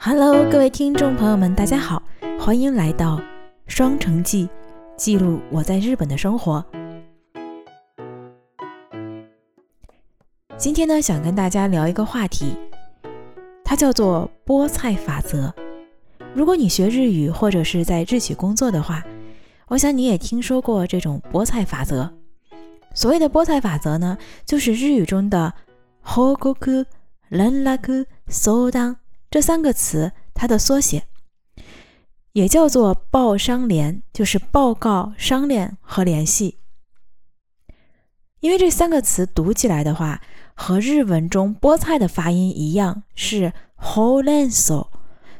Hello，各位听众朋友们，大家好，欢迎来到《双城记》，记录我在日本的生活。今天呢，想跟大家聊一个话题，它叫做菠菜法则。如果你学日语或者是在日企工作的话，我想你也听说过这种菠菜法则。所谓的菠菜法则呢，就是日语中的 “hogoku renraku sodan”。这三个词，它的缩写也叫做报商联，就是报告、商量和联系。因为这三个词读起来的话，和日文中菠菜的发音一样，是 holenso，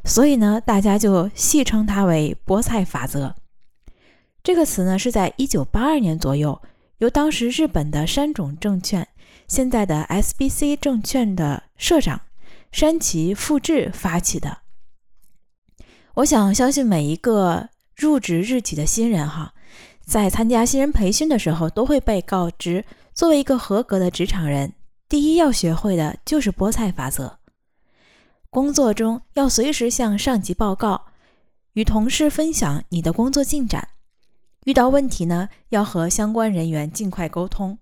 所以呢，大家就戏称它为菠菜法则。这个词呢，是在一九八二年左右，由当时日本的山种证券，现在的 SBC 证券的社长。山崎富志发起的，我想相信每一个入职日企的新人哈，在参加新人培训的时候，都会被告知，作为一个合格的职场人，第一要学会的就是菠菜法则。工作中要随时向上级报告，与同事分享你的工作进展。遇到问题呢，要和相关人员尽快沟通。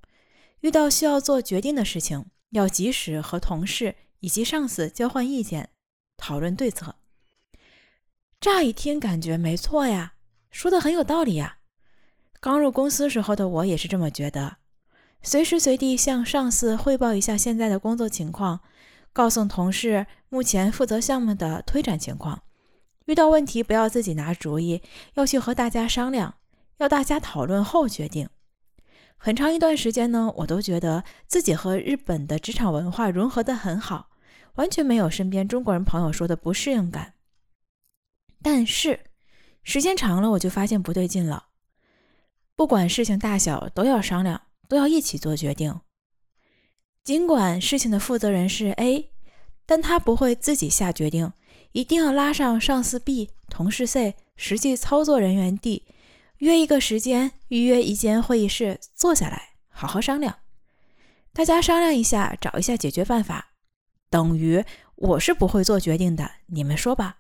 遇到需要做决定的事情，要及时和同事。以及上司交换意见，讨论对策。乍一听感觉没错呀，说的很有道理呀。刚入公司时候的我也是这么觉得，随时随地向上司汇报一下现在的工作情况，告诉同事目前负责项目的推展情况。遇到问题不要自己拿主意，要去和大家商量，要大家讨论后决定。很长一段时间呢，我都觉得自己和日本的职场文化融合得很好，完全没有身边中国人朋友说的不适应感。但是时间长了，我就发现不对劲了。不管事情大小，都要商量，都要一起做决定。尽管事情的负责人是 A，但他不会自己下决定，一定要拉上上司 B、同事 C、实际操作人员 D。约一个时间，预约一间会议室，坐下来好好商量。大家商量一下，找一下解决办法。等于我是不会做决定的，你们说吧。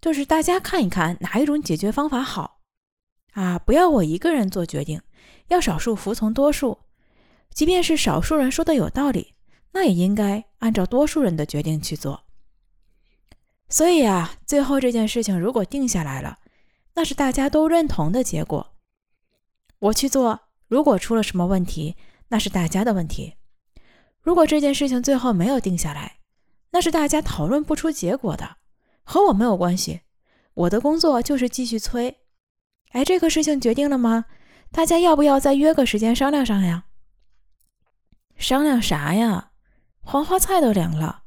就是大家看一看哪一种解决方法好啊！不要我一个人做决定，要少数服从多数。即便是少数人说的有道理，那也应该按照多数人的决定去做。所以啊，最后这件事情如果定下来了。那是大家都认同的结果。我去做，如果出了什么问题，那是大家的问题。如果这件事情最后没有定下来，那是大家讨论不出结果的，和我没有关系。我的工作就是继续催。哎，这个事情决定了吗？大家要不要再约个时间商量商量？商量啥呀？黄花菜都凉了。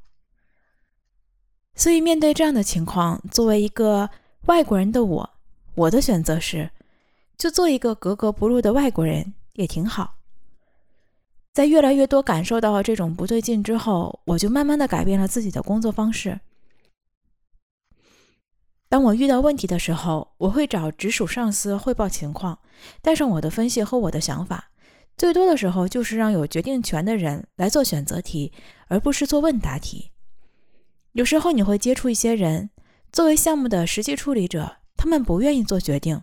所以面对这样的情况，作为一个外国人的我。我的选择是，就做一个格格不入的外国人也挺好。在越来越多感受到这种不对劲之后，我就慢慢的改变了自己的工作方式。当我遇到问题的时候，我会找直属上司汇报情况，带上我的分析和我的想法。最多的时候就是让有决定权的人来做选择题，而不是做问答题。有时候你会接触一些人，作为项目的实际处理者。他们不愿意做决定，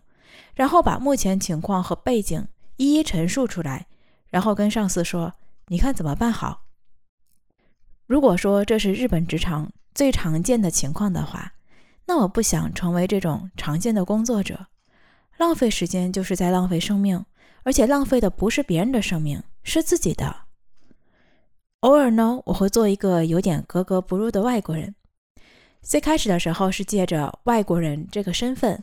然后把目前情况和背景一一陈述出来，然后跟上司说：“你看怎么办好？”如果说这是日本职场最常见的情况的话，那我不想成为这种常见的工作者。浪费时间就是在浪费生命，而且浪费的不是别人的生命，是自己的。偶尔呢，我会做一个有点格格不入的外国人。最开始的时候是借着外国人这个身份，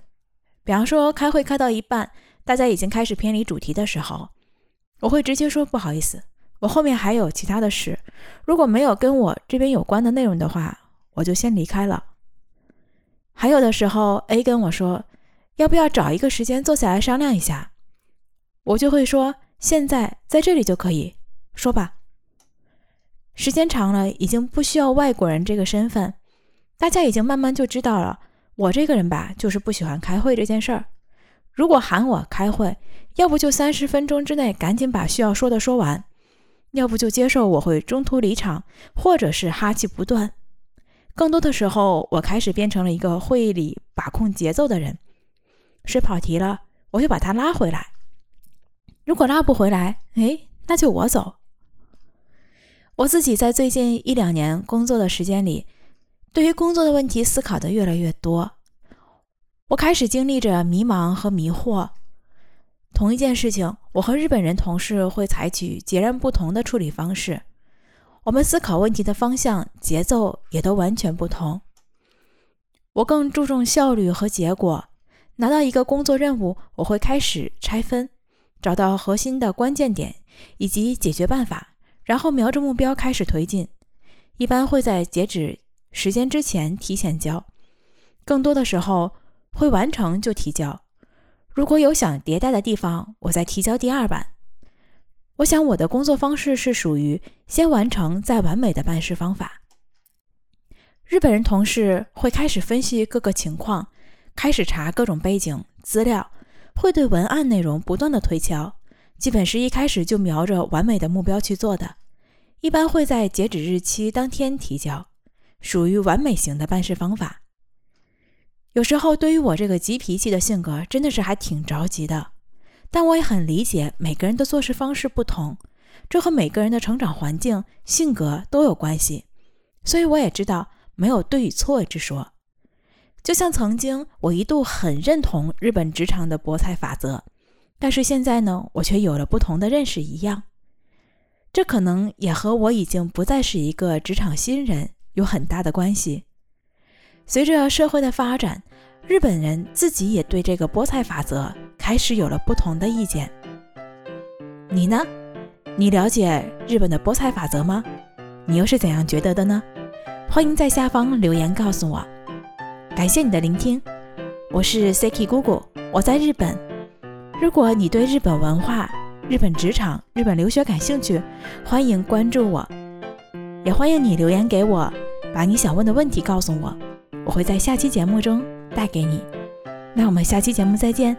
比方说开会开到一半，大家已经开始偏离主题的时候，我会直接说不好意思，我后面还有其他的事，如果没有跟我这边有关的内容的话，我就先离开了。还有的时候，A 跟我说要不要找一个时间坐下来商量一下，我就会说现在在这里就可以说吧。时间长了，已经不需要外国人这个身份。大家已经慢慢就知道了，我这个人吧，就是不喜欢开会这件事儿。如果喊我开会，要不就三十分钟之内赶紧把需要说的说完，要不就接受我会中途离场，或者是哈气不断。更多的时候，我开始变成了一个会议里把控节奏的人。谁跑题了，我就把他拉回来。如果拉不回来，哎，那就我走。我自己在最近一两年工作的时间里，对于工作的问题思考的越来越多。我开始经历着迷茫和迷惑。同一件事情，我和日本人同事会采取截然不同的处理方式。我们思考问题的方向、节奏也都完全不同。我更注重效率和结果。拿到一个工作任务，我会开始拆分，找到核心的关键点以及解决办法，然后瞄着目标开始推进。一般会在截止时间之前提前交，更多的时候会完成就提交。如果有想迭代的地方，我再提交第二版。我想我的工作方式是属于先完成再完美的办事方法。日本人同事会开始分析各个情况。开始查各种背景资料，会对文案内容不断的推敲，基本是一开始就瞄着完美的目标去做的，一般会在截止日期当天提交，属于完美型的办事方法。有时候对于我这个急脾气的性格，真的是还挺着急的，但我也很理解每个人的做事方式不同，这和每个人的成长环境、性格都有关系，所以我也知道没有对与错之说。就像曾经我一度很认同日本职场的博彩法则，但是现在呢，我却有了不同的认识一样。这可能也和我已经不再是一个职场新人有很大的关系。随着社会的发展，日本人自己也对这个菠菜法则开始有了不同的意见。你呢？你了解日本的菠菜法则吗？你又是怎样觉得的呢？欢迎在下方留言告诉我。感谢你的聆听，我是 Seki 姑姑，我在日本。如果你对日本文化、日本职场、日本留学感兴趣，欢迎关注我，也欢迎你留言给我，把你想问的问题告诉我，我会在下期节目中带给你。那我们下期节目再见。